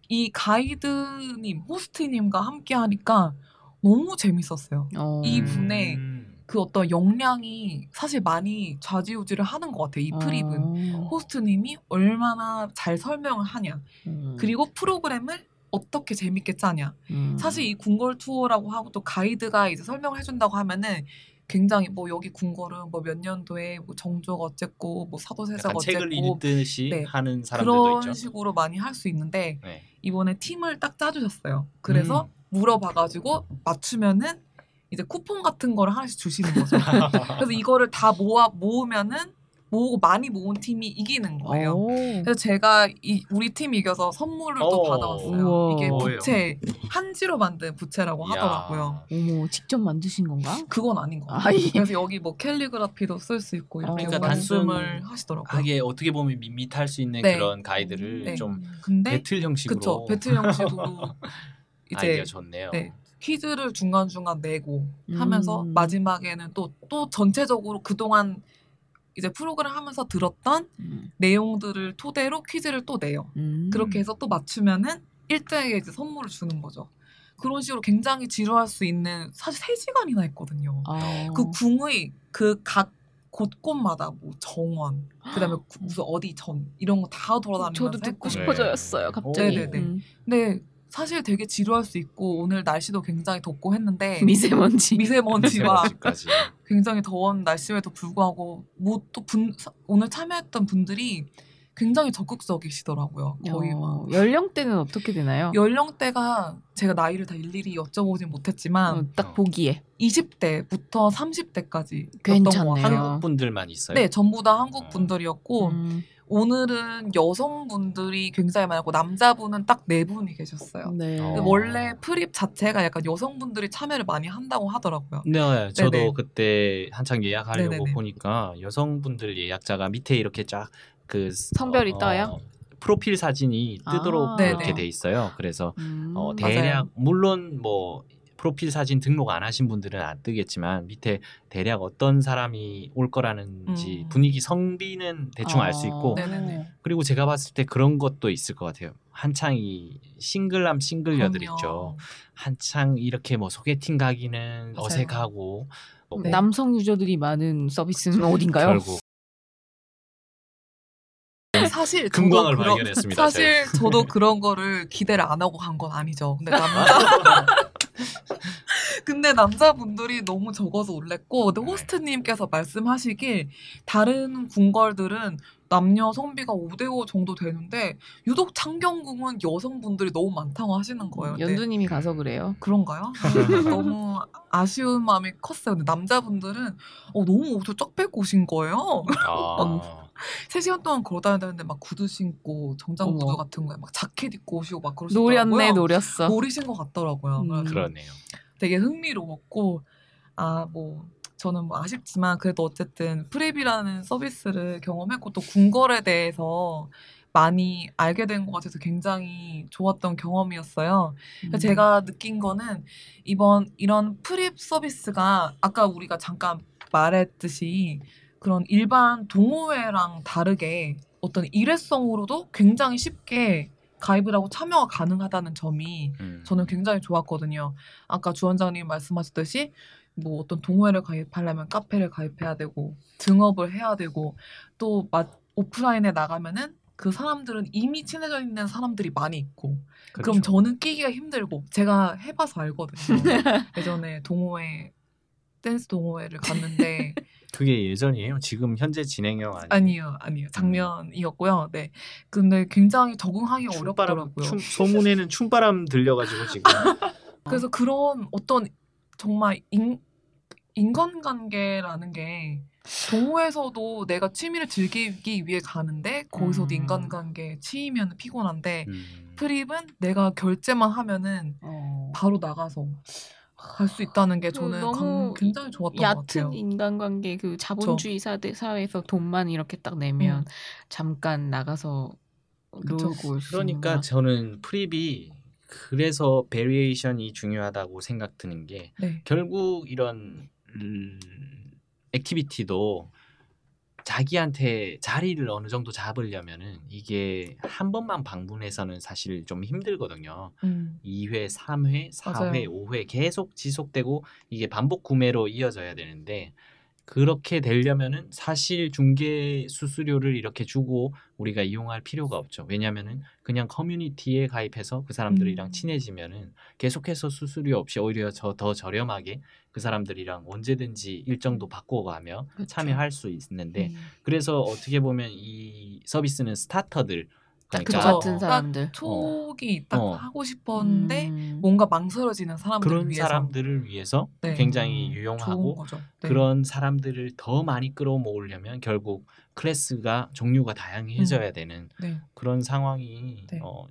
Speaker 4: 이 가이드님, 호스트님과 함께 하니까 너무 재밌었어요.
Speaker 3: 어.
Speaker 4: 이 분의
Speaker 1: 음.
Speaker 4: 그 어떤 역량이 사실 많이 좌지우지를 하는 것 같아요. 이 프립은.
Speaker 3: 어.
Speaker 4: 호스트님이 얼마나 잘 설명을 하냐.
Speaker 3: 음.
Speaker 4: 그리고 프로그램을 어떻게 재밌게 짜냐.
Speaker 3: 음.
Speaker 4: 사실 이 궁궐 투어라고 하고 또 가이드가 이제 설명을 해준다고 하면은 굉장히 뭐 여기 궁궐은 뭐 몇 년도에 뭐 정조가 어쨌고 뭐 사도세자가
Speaker 1: 약간 책을
Speaker 4: 어쨌고
Speaker 1: 읽듯이
Speaker 4: 네.
Speaker 1: 하는 사람들도
Speaker 4: 그런
Speaker 1: 있죠.
Speaker 4: 식으로 많이 할 수 있는데
Speaker 1: 네.
Speaker 4: 이번에 팀을 딱 짜주셨어요. 그래서
Speaker 1: 음.
Speaker 4: 물어봐가지고 맞추면은 이제 쿠폰 같은 거를 하나씩 주시는 거죠. 그래서 이거를 다 모아 모으면은 모으고 많이 모은 팀이 이기는 거예요.
Speaker 3: 오.
Speaker 4: 그래서 제가 이 우리 팀 이겨서 선물을 또
Speaker 1: 오.
Speaker 4: 받아왔어요.
Speaker 3: 우와.
Speaker 4: 이게? 부채 한지로 만든 부채라고
Speaker 1: 이야.
Speaker 4: 하더라고요.
Speaker 3: 어머 직접 만드신 건가?
Speaker 4: 그건 아닌 거
Speaker 3: 아,
Speaker 4: 같아요.
Speaker 3: 예.
Speaker 4: 그래서 여기 뭐 캘리그라피도 쓸 수 있고 이렇게
Speaker 3: 그러니까
Speaker 4: 말씀을
Speaker 1: 단순-
Speaker 4: 하시더라고요.
Speaker 1: 하게 어떻게 보면 밋밋할 수 있는
Speaker 4: 네.
Speaker 1: 그런 가이드를
Speaker 4: 네.
Speaker 1: 좀
Speaker 4: 근데
Speaker 1: 배틀 형식으로
Speaker 4: 그쵸 배틀 형식으로 이제
Speaker 1: 아이디어 좋네요.
Speaker 4: 네. 퀴즈를 중간 중간 내고 하면서
Speaker 3: 음.
Speaker 4: 마지막에는 또 또 전체적으로 그동안 이제 프로그램 하면서 들었던
Speaker 3: 음.
Speaker 4: 내용들을 토대로 퀴즈를 또 내요.
Speaker 3: 음.
Speaker 4: 그렇게 해서 또 맞추면은 1등에게 이제 선물을 주는 거죠. 그런 식으로 굉장히 지루할 수 있는 사실 3시간이나 했거든요.
Speaker 3: 아.
Speaker 4: 그 궁의 그 각 곳곳마다 뭐 정원, 그다음에 구- 무슨 어디 전 이런 거 다 돌아다니면서
Speaker 3: 저도 듣고. 싶어졌어요
Speaker 1: 네.
Speaker 3: 갑자기.
Speaker 4: 네네네.
Speaker 3: 음.
Speaker 4: 근데 사실 되게 지루할 수 있고 오늘 날씨도 굉장히 덥고 했는데
Speaker 3: 미세먼지.
Speaker 4: 미세먼지와
Speaker 1: 미세먼지까지.
Speaker 4: 굉장히 더운 날씨에도 불구하고 뭐또 오늘 참여했던 분들이 굉장히 적극적이시더라고요. 거의 막
Speaker 3: 어, 연령대는 어떻게 되나요?
Speaker 4: 연령대가 제가 나이를 다 일일이 여쭤보진 못했지만
Speaker 3: 어, 딱 보기에
Speaker 4: 20대부터 30대까지
Speaker 3: 괜찮네요.
Speaker 1: 한국 분들만 있어요.
Speaker 4: 네, 전부 다 한국 분들이었고
Speaker 3: 음,
Speaker 4: 오늘은 여성분들이 굉장히 많고 남자분은 딱 네 분이 계셨어요.
Speaker 3: 네.
Speaker 1: 어.
Speaker 4: 원래 프립 자체가 약간 여성분들이 참여를 많이 한다고 하더라고요.
Speaker 1: 네, 저도
Speaker 4: 네네.
Speaker 1: 그때 한창 예약하려고
Speaker 4: 네네네.
Speaker 1: 보니까 여성분들 예약자가 밑에 이렇게 쫙그
Speaker 3: 성별이 떠요?
Speaker 1: 프로필 사진이 뜨도록
Speaker 3: 아.
Speaker 1: 그렇게
Speaker 4: 네네.
Speaker 1: 돼 있어요. 그래서
Speaker 3: 음,
Speaker 1: 어,
Speaker 4: 맞아요.
Speaker 1: 대략 물론 뭐 프로필 사진 등록 안 하신 분들은 안 뜨겠지만 밑에 대략 어떤 사람이 올 거라는지
Speaker 4: 음.
Speaker 1: 분위기 성비는 대충 알수 있고
Speaker 3: 아.
Speaker 4: 네네네.
Speaker 1: 그리고 제가 봤을 때 그런 것도 있을 것 같아요. 한창 이 싱글남 싱글녀들. 있죠. 한창 이렇게 뭐 소개팅 가기는
Speaker 4: 맞아요.
Speaker 1: 어색하고 뭐
Speaker 4: 네.
Speaker 3: 남성 유저들이 많은 서비스는 어딘가요?
Speaker 1: 결국
Speaker 4: 사실
Speaker 1: 금광을
Speaker 4: 그런-
Speaker 1: 발견했습니다.
Speaker 4: 사실 저도 그런 거를 기대를 안 하고 간 건 아니죠. 근데 남자 근데 남자분들이 너무 적어서 놀랬고 근데
Speaker 1: 네.
Speaker 4: 호스트님께서 말씀하시길 다른 궁궐들은 남녀 성비가 5대5 정도 되는데 유독 창경궁은 여성분들이 너무 많다고 하시는 거예요. 근데
Speaker 3: 연두님이 가서 그래요.
Speaker 4: 그런가요? 너무 아쉬운 마음이 컸어요. 근데 남자분들은 어, 너무 옷을 쫙 빼고 오신 거예요.
Speaker 1: 아,
Speaker 4: 3시간 동안 걸어다녔는데 막 구두 신고 정장
Speaker 3: 어머.
Speaker 4: 구두 같은 거에 막 자켓 입고 오시고 막 그러시더라고요.
Speaker 3: 노렸네 노렸어.
Speaker 4: 노리신 것 같더라고요.
Speaker 3: 음.
Speaker 1: 그러네요.
Speaker 4: 되게 흥미로웠고 아 뭐 저는 뭐 아쉽지만 그래도 어쨌든 프랩이라는 서비스를 경험했고 또 궁궐에 대해서 많이 알게 된 것 같아서 굉장히 좋았던 경험이었어요. 그래서
Speaker 3: 음.
Speaker 4: 제가 느낀 거는 이번 이런 프립 서비스가 아까 우리가 잠깐 말했듯이 그런 일반 동호회랑 다르게 어떤 일회성으로도 굉장히 쉽게 가입을 하고 참여가 가능하다는 점이
Speaker 1: 음.
Speaker 4: 저는 굉장히 좋았거든요. 아까 주 원장님 말씀하셨듯이 뭐 어떤 동호회를 가입하려면 카페를 가입해야 되고 등업을 해야 되고 또 마- 오프라인에 나가면은 그 사람들은 이미 친해져 있는 사람들이 많이 있고 그럼
Speaker 1: 그렇죠.
Speaker 4: 저는 끼기가 힘들고 제가 해봐서 알거든요. 예전에 동호회 댄스 동호회를 갔는데
Speaker 1: 그게 예전이에요. 지금 현재 진행형 아니에요?
Speaker 4: 아니요 아니요 작년이었고요. 네 근데 굉장히 적응하기
Speaker 1: 춤바람
Speaker 4: 어렵더라고요.
Speaker 1: 춤, 소문에는 춤바람 들려가지고 지금
Speaker 4: 그래서 그런 어떤 정말 인, 인간관계라는 게 동호회에서도 내가 취미를 즐기기 위해 가는데 거기서도
Speaker 3: 음.
Speaker 4: 인간관계에 치이면 피곤한데
Speaker 1: 음.
Speaker 4: 프립은 내가 결제만 하면은
Speaker 3: 어.
Speaker 4: 바로 나가서 갈 수 있다는
Speaker 3: 게그
Speaker 4: 저는
Speaker 3: 너무
Speaker 4: 강- 굉장히 좋았던 것
Speaker 3: 얕은
Speaker 4: 같아요.
Speaker 3: 인간관계 그 자본주의 사대, 사회에서 돈만 이렇게 딱 내면
Speaker 4: 음.
Speaker 3: 잠깐 나가서
Speaker 4: 그쵸.
Speaker 3: 놀고
Speaker 1: 그러니까. 저는 프립이 그래서 variation이 중요하다고 생각 드는 게
Speaker 4: 네.
Speaker 1: 결국 이런 음, activity도 자기한테 자리를 어느 정도 잡으려면은 이게 한 번만 방문해서는 사실 좀 힘들거든요.
Speaker 4: 음.
Speaker 1: 2회, 3회, 4회,
Speaker 4: 맞아요.
Speaker 1: 5회 계속 지속되고 이게 반복 구매로 이어져야 되는데 그렇게 되려면은 사실 중개 수수료를 이렇게 주고 우리가 이용할 필요가 없죠. 왜냐면은 그냥 커뮤니티에 가입해서 그 사람들이랑
Speaker 4: 음.
Speaker 1: 친해지면은 계속해서 수수료 없이 오히려 저 더 저렴하게 그 사람들이랑 언제든지 일정도 바꿔가며
Speaker 3: 그쵸.
Speaker 1: 참여할 수 있는데
Speaker 4: 음.
Speaker 1: 그래서 어떻게 보면 이 서비스는 스타터들
Speaker 3: 딱
Speaker 1: 그러니까
Speaker 3: 저 같은
Speaker 1: 어,
Speaker 3: 사람들
Speaker 4: 촉이 딱
Speaker 1: 어.
Speaker 4: 하고 싶었는데
Speaker 3: 음.
Speaker 4: 뭔가 망설여지는 사람들을
Speaker 1: 그런
Speaker 4: 위해서
Speaker 1: 사람들을 위해서
Speaker 4: 네.
Speaker 1: 굉장히
Speaker 3: 음,
Speaker 1: 유용하고.
Speaker 4: 네.
Speaker 1: 그런 사람들을 더 많이 끌어모으려면 결국 클래스가 종류가 다양해져야 되는
Speaker 4: 네.
Speaker 1: 그런 상황이
Speaker 4: 네.
Speaker 1: 어,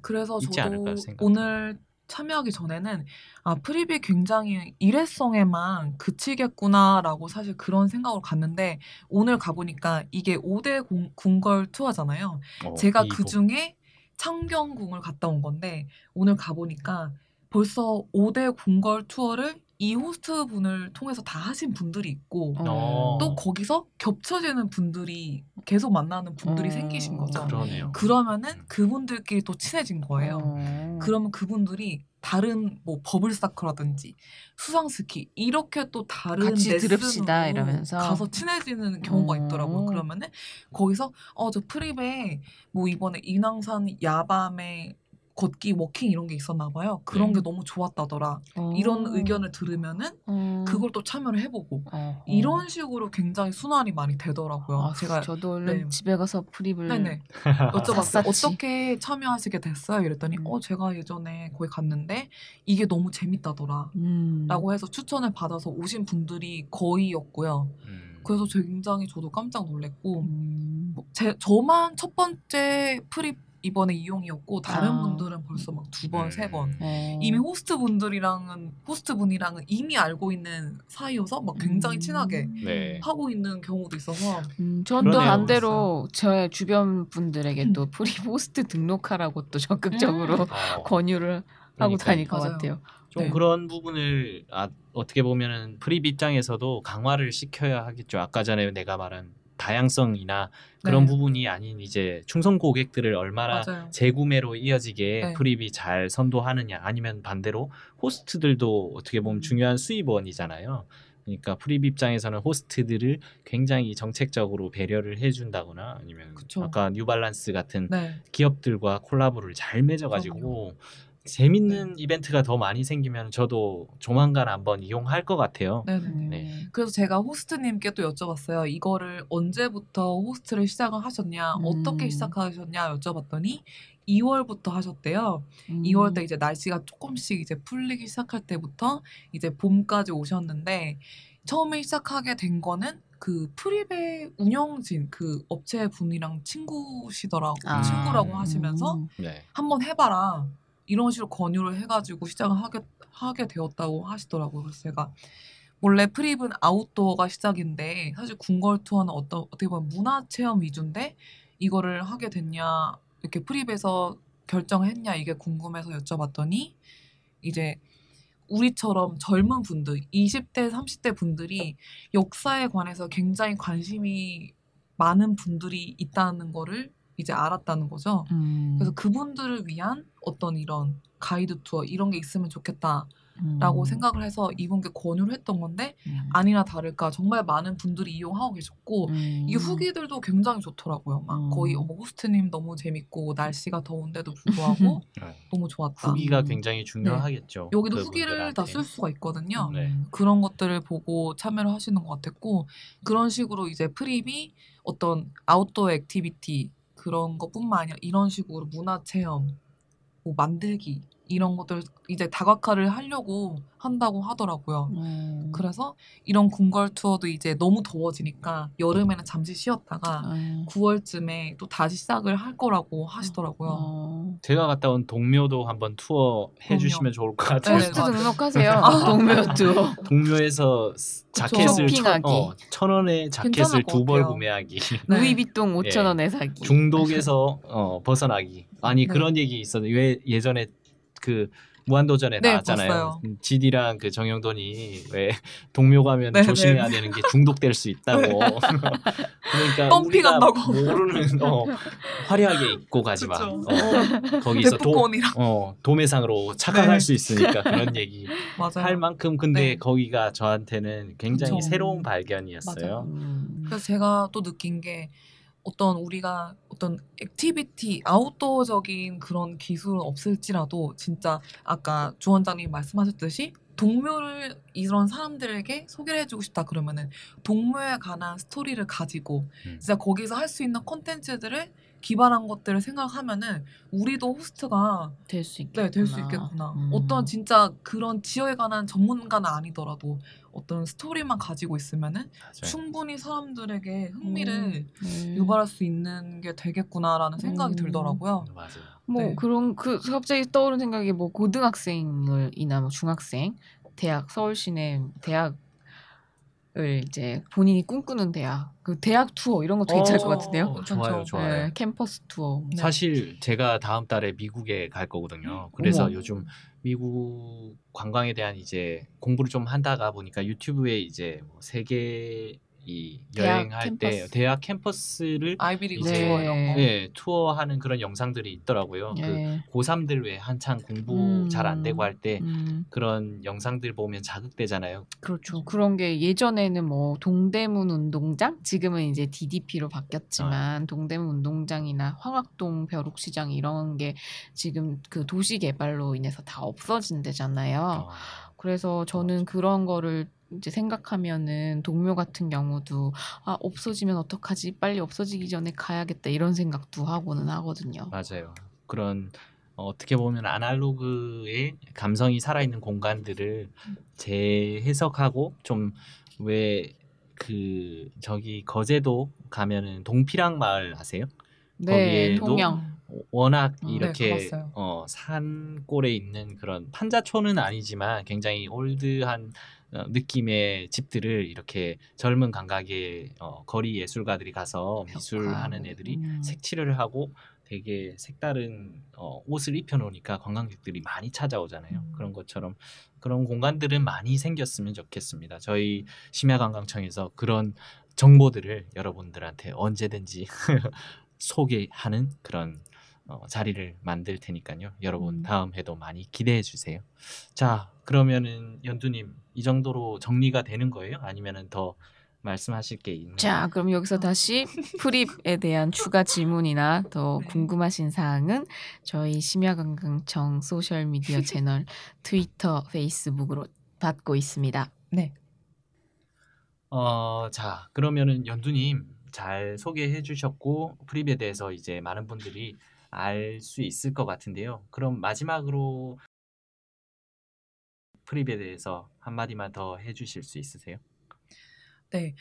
Speaker 4: 그래서
Speaker 1: 있지 않을까
Speaker 4: 저도. 오늘 참여하기 전에는 아 프립이 굉장히 일회성에만 그치겠구나라고 사실 그런 생각으로 갔는데 오늘 가보니까 이게 5대 공- 궁궐 투어잖아요.
Speaker 1: 어,
Speaker 4: 제가
Speaker 1: 이거.
Speaker 4: 그 중에 창경궁을 갔다 온 건데 오늘 가보니까 벌써 5대 궁궐 투어를 이 호스트 분을 통해서 다 하신 분들이 있고
Speaker 1: 어.
Speaker 4: 또 거기서 겹쳐지는 분들이 계속 만나는 분들이
Speaker 3: 어.
Speaker 4: 생기신 거죠.
Speaker 1: 그러네요.
Speaker 4: 그러면은
Speaker 1: 음.
Speaker 4: 그분들끼리 또 친해진 거예요.
Speaker 3: 어.
Speaker 4: 그러면 그분들이 다른 뭐 bubble soccer라든지 수상스키 이렇게 또 다른
Speaker 3: 같이 들읍시다 이러면서.
Speaker 4: 가서 친해지는 경우가
Speaker 3: 어.
Speaker 4: 있더라고요. 그러면은 거기서 어 저 프립에 뭐 이번에 인왕산 야밤에 걷기 walking 이런 게 있었나 봐요. 그런
Speaker 1: 네.
Speaker 4: 게 너무 좋았다더라.
Speaker 3: 어.
Speaker 4: 이런 의견을 들으면은
Speaker 3: 어.
Speaker 4: 그걸 또 참여를 해보고
Speaker 3: 어.
Speaker 4: 이런 식으로 굉장히 순환이 많이 되더라고요.
Speaker 3: 아,
Speaker 4: 제가
Speaker 3: 저도 얼른
Speaker 4: 네.
Speaker 3: 집에 가서 프립을
Speaker 4: 네네 여쭤봤어요. 어떻게 참여하시게 됐어요? 이랬더니
Speaker 3: 음.
Speaker 4: 어 제가 예전에 거기 갔는데 이게 너무 재밌다더라.
Speaker 3: 음.
Speaker 4: 라고 해서 추천을 받아서 오신 분들이 거의였고요.
Speaker 1: 음.
Speaker 4: 그래서 굉장히 저도 깜짝 놀랐고
Speaker 3: 음.
Speaker 4: 뭐 제, 저만 첫 번째 프립 이번에 이용이었고 다른
Speaker 3: 아.
Speaker 4: 분들은 벌써 막 두 번,
Speaker 1: 음.
Speaker 4: 세 번.
Speaker 3: 어.
Speaker 4: 이미 호스트 분들이랑은 호스트 분이랑은 이미 알고 있는 사이여서 막 굉장히
Speaker 3: 음.
Speaker 4: 친하게
Speaker 1: 네.
Speaker 4: 하고 있는 경우도 있어서
Speaker 3: 음, 전또
Speaker 1: 그러네요.
Speaker 3: 반대로 제 주변 분들에게
Speaker 4: 음.
Speaker 3: 또 프립 호스트 등록하라고 또 적극적으로
Speaker 1: 어,
Speaker 3: 권유를 하고
Speaker 1: 그러니까요.
Speaker 3: 다닐 것
Speaker 4: 맞아요.
Speaker 3: 같아요.
Speaker 1: 좀
Speaker 4: 네.
Speaker 1: 그런 부분을 아, 어떻게 보면은 프립 입장에서도 강화를 시켜야 하겠죠. 아까 전에 내가 말한 다양성이나 그런
Speaker 4: 네.
Speaker 1: 부분이 아닌 이제 충성 고객들을 얼마나
Speaker 4: 맞아요.
Speaker 1: 재구매로 이어지게
Speaker 4: 네.
Speaker 1: 프립이 잘 선도하느냐 아니면 반대로 호스트들도 어떻게
Speaker 4: 음.
Speaker 1: 보면 중요한 수입원이잖아요. 그러니까 프립 입장에서는 호스트들을 굉장히 정책적으로 배려를 해준다거나 아니면
Speaker 4: 그쵸.
Speaker 1: 아까 뉴발란스 같은
Speaker 4: 네.
Speaker 1: 기업들과 콜라보를 잘 맺어가지고 재밌는 이벤트가 더 많이 생기면 저도 조만간 한번 이용할 것 같아요.
Speaker 4: 네네.
Speaker 3: 음.
Speaker 1: 네.
Speaker 4: 그래서 제가 호스트님께 또 여쭤봤어요. 이거를 언제부터 호스트를 시작을 하셨냐,
Speaker 3: 음.
Speaker 4: 어떻게 시작하셨냐 여쭤봤더니 2월부터 하셨대요.
Speaker 3: 음.
Speaker 4: 2월 때 이제 날씨가 조금씩 이제 풀리기 시작할 때부터 이제 봄까지 오셨는데 처음에 시작하게 된 거는 그 프립의 운영진 그 업체 분이랑 친구시더라고
Speaker 3: 아.
Speaker 4: 친구라고 하시면서
Speaker 3: 음.
Speaker 1: 네.
Speaker 4: 한번 해봐라 이런 식으로 권유를 해가지고 시작을 하게 하게 되었다고 하시더라고요. 그래서 제가 원래 프립은 아웃도어가 시작인데 사실 궁궐 투어는 어떤 어떻게 보면 문화 체험 위주인데 이거를 하게 됐냐 이렇게 프립에서 결정했냐 이게 궁금해서 여쭤봤더니 이제 우리처럼 젊은 분들 20대 30대 분들이 역사에 관해서 굉장히 관심이 많은 분들이 있다는 거를 이제 알았다는 거죠.
Speaker 3: 음.
Speaker 4: 그래서 그분들을 위한 어떤 이런 가이드 투어 이런 게 있으면 좋겠다 라고
Speaker 3: 음.
Speaker 4: 생각을 해서 이분께 권유를 했던 건데
Speaker 3: 음.
Speaker 4: 아니나 다를까 정말 많은 분들이 이용하고 계셨고
Speaker 3: 음.
Speaker 4: 이 후기들도 굉장히 좋더라고요. 막
Speaker 3: 음.
Speaker 4: 거의 어, 호스트님 너무 재밌고 날씨가 더운데도 불구하고
Speaker 1: 네.
Speaker 4: 너무 좋았다.
Speaker 1: 후기가
Speaker 3: 음.
Speaker 1: 굉장히 중요하겠죠.
Speaker 4: 여기도 후기를 다. 쓸 수가 있거든요.
Speaker 1: 네.
Speaker 4: 그런 것들을 보고 참여를 하시는 것 같았고 그런 식으로 이제 프립이 어떤 outdoor activity 그런 것뿐만 아니라 이런 식으로 문화 체험, 뭐 만들기 이런 것들 이제 다각화를 하려고 한다고 하더라고요.
Speaker 3: 음.
Speaker 4: 그래서 이런 궁궐 투어도 이제 너무 더워지니까 여름에는 잠시 쉬었다가
Speaker 3: 음.
Speaker 4: 9월쯤에 또 다시 시작을 할 거라고 하시더라고요.
Speaker 3: 어.
Speaker 1: 제가 갔다 온 동묘도 한번 투어 해주시면 좋을 것 같아요.
Speaker 4: 네,
Speaker 3: 호스트
Speaker 4: 맞아요.
Speaker 3: 등록하세요.
Speaker 4: 아.
Speaker 3: 동묘 투어.
Speaker 1: 동묘에서 스- 자켓을
Speaker 3: 쇼핑하기.
Speaker 1: 천, 어, 천 원에 자켓을 두 벌. 구매하기.
Speaker 4: 네.
Speaker 3: 루이비통 5천 원에 사기.
Speaker 1: 중독에서 어, 벗어나기. 아니
Speaker 4: 네.
Speaker 1: 그런 얘기 있었는데 왜 예전에 그 무한도전에
Speaker 4: 네,
Speaker 1: 나왔잖아요.
Speaker 4: 봤어요.
Speaker 1: 음, 지디랑 그 정영돈이 왜 동묘 가면
Speaker 4: 네,
Speaker 1: 조심해야
Speaker 4: 네.
Speaker 1: 되는 게 중독될 수 있다고. 그러니까
Speaker 4: 덤핑
Speaker 1: 우리가
Speaker 4: 한다고.
Speaker 1: 모르는 어, 화려하게 입고 가지 마. 어, 거기서 도, 어, 도매상으로 착각할
Speaker 4: 네.
Speaker 1: 수 있으니까 그런 얘기
Speaker 4: 맞아요.
Speaker 1: 할 만큼 근데
Speaker 4: 네.
Speaker 1: 거기가 저한테는 굉장히
Speaker 4: 그쵸.
Speaker 1: 새로운 발견이었어요.
Speaker 3: 음.
Speaker 4: 그래서 제가 또 느낀 게 어떤 우리가 어떤 activity outdoor적인 그런 기술은 없을지라도 진짜 아까 주 원장님 말씀하셨듯이 동묘를 이런 사람들에게 소개를 해주고 싶다 그러면은 동묘에 관한 스토리를 가지고
Speaker 1: 음.
Speaker 4: 진짜 거기서 할 수 있는 콘텐츠들을 기반한 것들을 생각하면은 우리도 호스트가
Speaker 3: 될 수 있겠구나.
Speaker 4: 네, 될 수 있겠구나.
Speaker 3: 음.
Speaker 4: 어떤 진짜 그런 지역에 관한 전문가는 아니더라도 어떤 스토리만 가지고 있으면은
Speaker 1: 맞아요.
Speaker 4: 충분히 사람들에게 흥미를
Speaker 3: 음.
Speaker 4: 유발할 수 있는 게 되겠구나라는 생각이
Speaker 3: 음.
Speaker 4: 들더라고요.
Speaker 1: 맞아요.
Speaker 3: 뭐
Speaker 4: 네.
Speaker 3: 그런 그 갑자기 떠오른 생각이 뭐 고등학생을이나 뭐 중학생, 대학 서울 시내 대학 을 이제 본인이 꿈꾸는 대학, 그 대학 투어 이런 거 되게 괜찮을 것 같은데요.
Speaker 1: 어, 좋아요,
Speaker 4: 괜찮죠.
Speaker 1: 좋아요.
Speaker 3: 네, 캠퍼스 투어.
Speaker 4: 네.
Speaker 1: 사실 제가 다음 달에 미국에 갈 거거든요. 그래서
Speaker 3: 어머.
Speaker 1: 요즘 미국 관광에 대한 이제 공부를 좀 하다가 보니까 유튜브에 이제 뭐 세계 이 여행할 때
Speaker 3: 캠퍼스.
Speaker 1: 대학 캠퍼스를
Speaker 4: 아이비리그
Speaker 1: 이제-
Speaker 4: 투어 이런 거.
Speaker 1: 네, 투어하는 그런 영상들이 있더라고요. 그
Speaker 3: 네.
Speaker 1: 고3들 왜 한창 공부
Speaker 3: 음.
Speaker 1: 잘 안 되고 할 때
Speaker 3: 음,
Speaker 1: 그런 영상들 보면 자극되잖아요.
Speaker 3: 그렇죠. 그런 게 예전에는 뭐 동대문 운동장, 지금은 이제 DDP로 바뀌었지만 동대문 운동장이나 황학동 벼룩시장 이런 게 지금 그 도시 개발로 인해서 다 없어진대잖아요.
Speaker 1: 어,
Speaker 3: 그래서 저는 그런 거를 이제 생각하면은 동묘 같은 경우도 아 없어지면 어떡하지 빨리 없어지기 전에 가야겠다 이런 생각도 하고는 하거든요.
Speaker 1: 맞아요. 그런 어, 어떻게 보면 아날로그의 감성이 살아있는 공간들을 재해석하고 좀 왜 그 저기 거제도 가면은 동피랑 마을 아세요?
Speaker 3: 네,
Speaker 1: 거기에도
Speaker 3: 통영.
Speaker 1: 워낙
Speaker 3: 어, 네,
Speaker 1: 이렇게
Speaker 4: 가봤어요.
Speaker 1: 어, 산골에 있는 그런 판자촌은 아니지만 굉장히 올드한 어, 느낌의 집들을 이렇게 젊은 감각의 어, 거리 예술가들이 가서 미술하는 애들이
Speaker 3: 음.
Speaker 1: 색칠을 하고 되게 색다른 어, 옷을 입혀놓으니까 관광객들이 많이 찾아오잖아요.
Speaker 4: 음.
Speaker 1: 그런 것처럼 그런 공간들은 많이 생겼으면 좋겠습니다. 저희 심야관광청에서 그런 정보들을 여러분들한테 언제든지 소개하는 그런 어, 자리를 만들 테니까요. 여러분
Speaker 3: 음.
Speaker 1: 다음 회도 많이 기대해 주세요. 자, 그러면은 연두님 이 정도로 정리가 되는 거예요? 아니면은 더 말씀하실 게 있나요?
Speaker 3: 자, 그럼 여기서 다시 프립에 대한 추가 질문이나 더
Speaker 4: 네.
Speaker 3: 궁금하신 사항은 저희 심야관광청 소셜 미디어 채널 트위터, 페이스북으로 받고 있습니다.
Speaker 4: 네.
Speaker 1: 어, 자, 그러면은 연두님 잘 소개해 주셨고 프립에 대해서 이제 많은 분들이 알 수 있을 것 같은데요. 그럼 마지막으로 프립에 대해서 한마디만 더 해주실 수 있으세요?
Speaker 4: 네.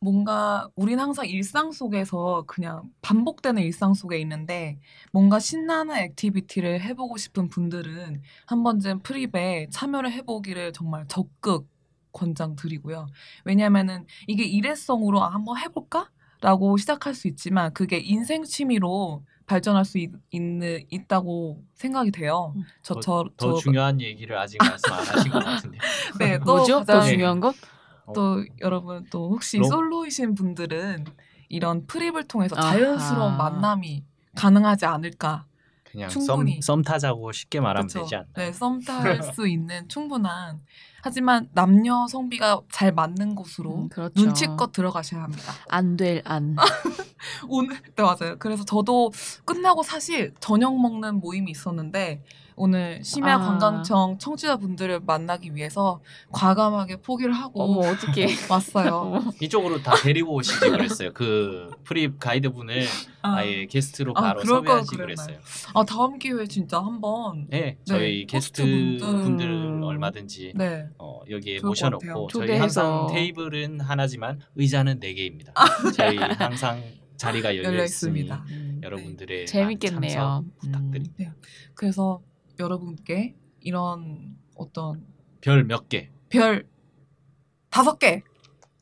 Speaker 4: 뭔가 우린 항상 일상 속에서 그냥 반복되는 일상 속에 있는데 뭔가 신나는 activity를 해보고 싶은 분들은 한 번쯤 프립에 참여를 해보기를 정말 적극 권장드리고요. 왜냐면은 이게 일회성으로 아, 한번 해볼까? 라고 시작할 수 있지만 그게 인생 취미로 발전할 수 있, 있는, 있다고 생각이 돼요.
Speaker 3: 음.
Speaker 4: 저,
Speaker 1: 더,
Speaker 4: 저,
Speaker 1: 더
Speaker 4: 저,
Speaker 1: 중요한 얘기를 아직 말씀 안 하신 것 같은데.
Speaker 4: 네, 또
Speaker 3: 뭐죠? 더
Speaker 4: 가장-
Speaker 3: 중요한 것?
Speaker 4: 또 여러분 또 혹시
Speaker 1: 로-
Speaker 4: 솔로이신 분들은 이런 프립을 통해서. 자연스러운 만남이 가능하지 않을까.
Speaker 1: 그냥
Speaker 4: 충분히.
Speaker 1: 썸, 썸 타자고 쉽게 말하면
Speaker 4: 그쵸?
Speaker 1: 되지 않나.
Speaker 4: 네, 썸 탈 수 있는 충분한 하지만 남녀 성비가 잘 맞는 곳으로
Speaker 3: 음, 그렇죠.
Speaker 4: 눈치껏 들어가셔야 합니다.
Speaker 3: 안 될 안.
Speaker 4: 오늘 네 맞아요. 그래서 저도 끝나고 사실 저녁 먹는 모임이 있었는데 오늘 심야
Speaker 3: 아.
Speaker 4: 관광청 청취자분들을 만나기 위해서 과감하게 포기를 하고
Speaker 3: 어머 어떻게?
Speaker 4: 왔어요.
Speaker 1: 이쪽으로 다 데리고 오시지 그랬어요. 그 프립 가이드분을
Speaker 4: 아,
Speaker 1: 아예 게스트로
Speaker 4: 아,
Speaker 1: 바로
Speaker 4: 그럴 걸
Speaker 1: 섭외하시
Speaker 4: 그랬나요?
Speaker 1: 그랬어요.
Speaker 4: 아, 다음 기회에 진짜 한번
Speaker 1: 네, 저희 게스트. 분들을 얼마든지
Speaker 4: 네.
Speaker 1: 어, 여기에
Speaker 4: 좋을 것
Speaker 1: 모셔놓고. 저희
Speaker 3: 초대해서.
Speaker 1: 항상 테이블은 하나지만 의자는 네 개입니다. 저희 항상 자리가 열려,
Speaker 4: 열려 있습니다.
Speaker 3: 음,
Speaker 1: 여러분들의
Speaker 3: 재밌겠네요.
Speaker 1: 많은 참석 부탁드립니다.
Speaker 3: 음.
Speaker 4: 그래서 여러분께 이런 어떤
Speaker 1: 별 몇 개?
Speaker 4: 별 다섯 개.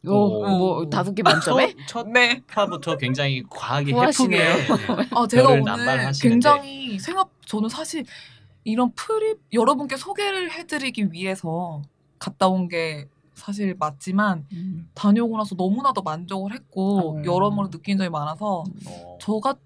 Speaker 3: 오,
Speaker 1: 오.
Speaker 3: 뭐 다섯 개 만점에?
Speaker 1: 첫, 첫
Speaker 4: 네.
Speaker 1: 화부터 굉장히 과하게. 해프게 네.
Speaker 4: 아, 제가 오늘
Speaker 1: 남발하시는데.
Speaker 4: 굉장히 생각 저는 사실 이런 프립 여러분께 소개를 해드리기 위해서 갔다 온 게 사실 맞지만
Speaker 3: 음.
Speaker 4: 다녀오고 나서 너무나도 만족을 했고
Speaker 3: 어.
Speaker 4: 여러모로 느낀 점이 많아서
Speaker 1: 어,
Speaker 4: 저 같은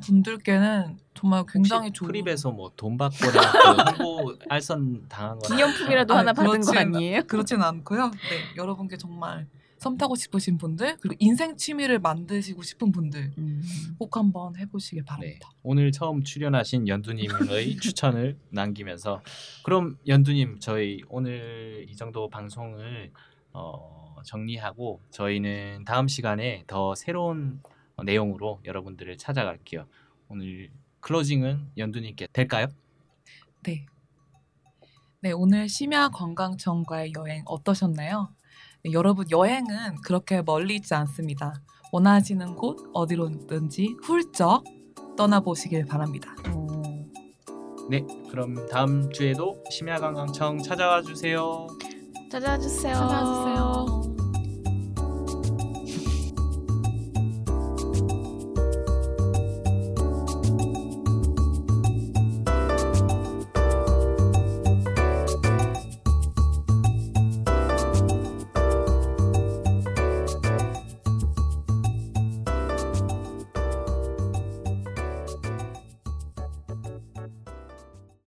Speaker 4: 분들께는 정말 굉장히 좋은
Speaker 1: 프립에서 뭐 돈 받거나 그 홍보 알선 당한 거나
Speaker 3: 기념품이라도
Speaker 4: 아,
Speaker 3: 하나 받은 거
Speaker 4: 그렇진
Speaker 3: 아니에요?
Speaker 4: 그렇진 않고요. 네, 여러분께 정말 썸 타고 싶으신 분들 그리고 인생 취미를 만드시고 싶은 분들
Speaker 3: 음.
Speaker 4: 꼭 한번 해보시길
Speaker 1: 네.
Speaker 4: 바랍니다.
Speaker 1: 오늘 처음 출연하신 연두님의 추천을 남기면서 그럼 연두님 저희 오늘 이 정도 방송을 어, 정리하고 저희는 다음 시간에 더 새로운 내용으로 여러분들을 찾아갈게요. 오늘 클로징은 연두님께 될까요?
Speaker 4: 네. 네, 오늘 심야 관광청과의 여행 어떠셨나요? 네, 여러분 여행은 그렇게 멀리 있지 않습니다. 원하시는 곳 어디로든지 훌쩍 떠나보시길 바랍니다.
Speaker 3: 오.
Speaker 1: 네, 그럼 다음 주에도 심야 관광청 찾아와 주세요.
Speaker 3: 찾아주세요.
Speaker 4: 찾아주세요.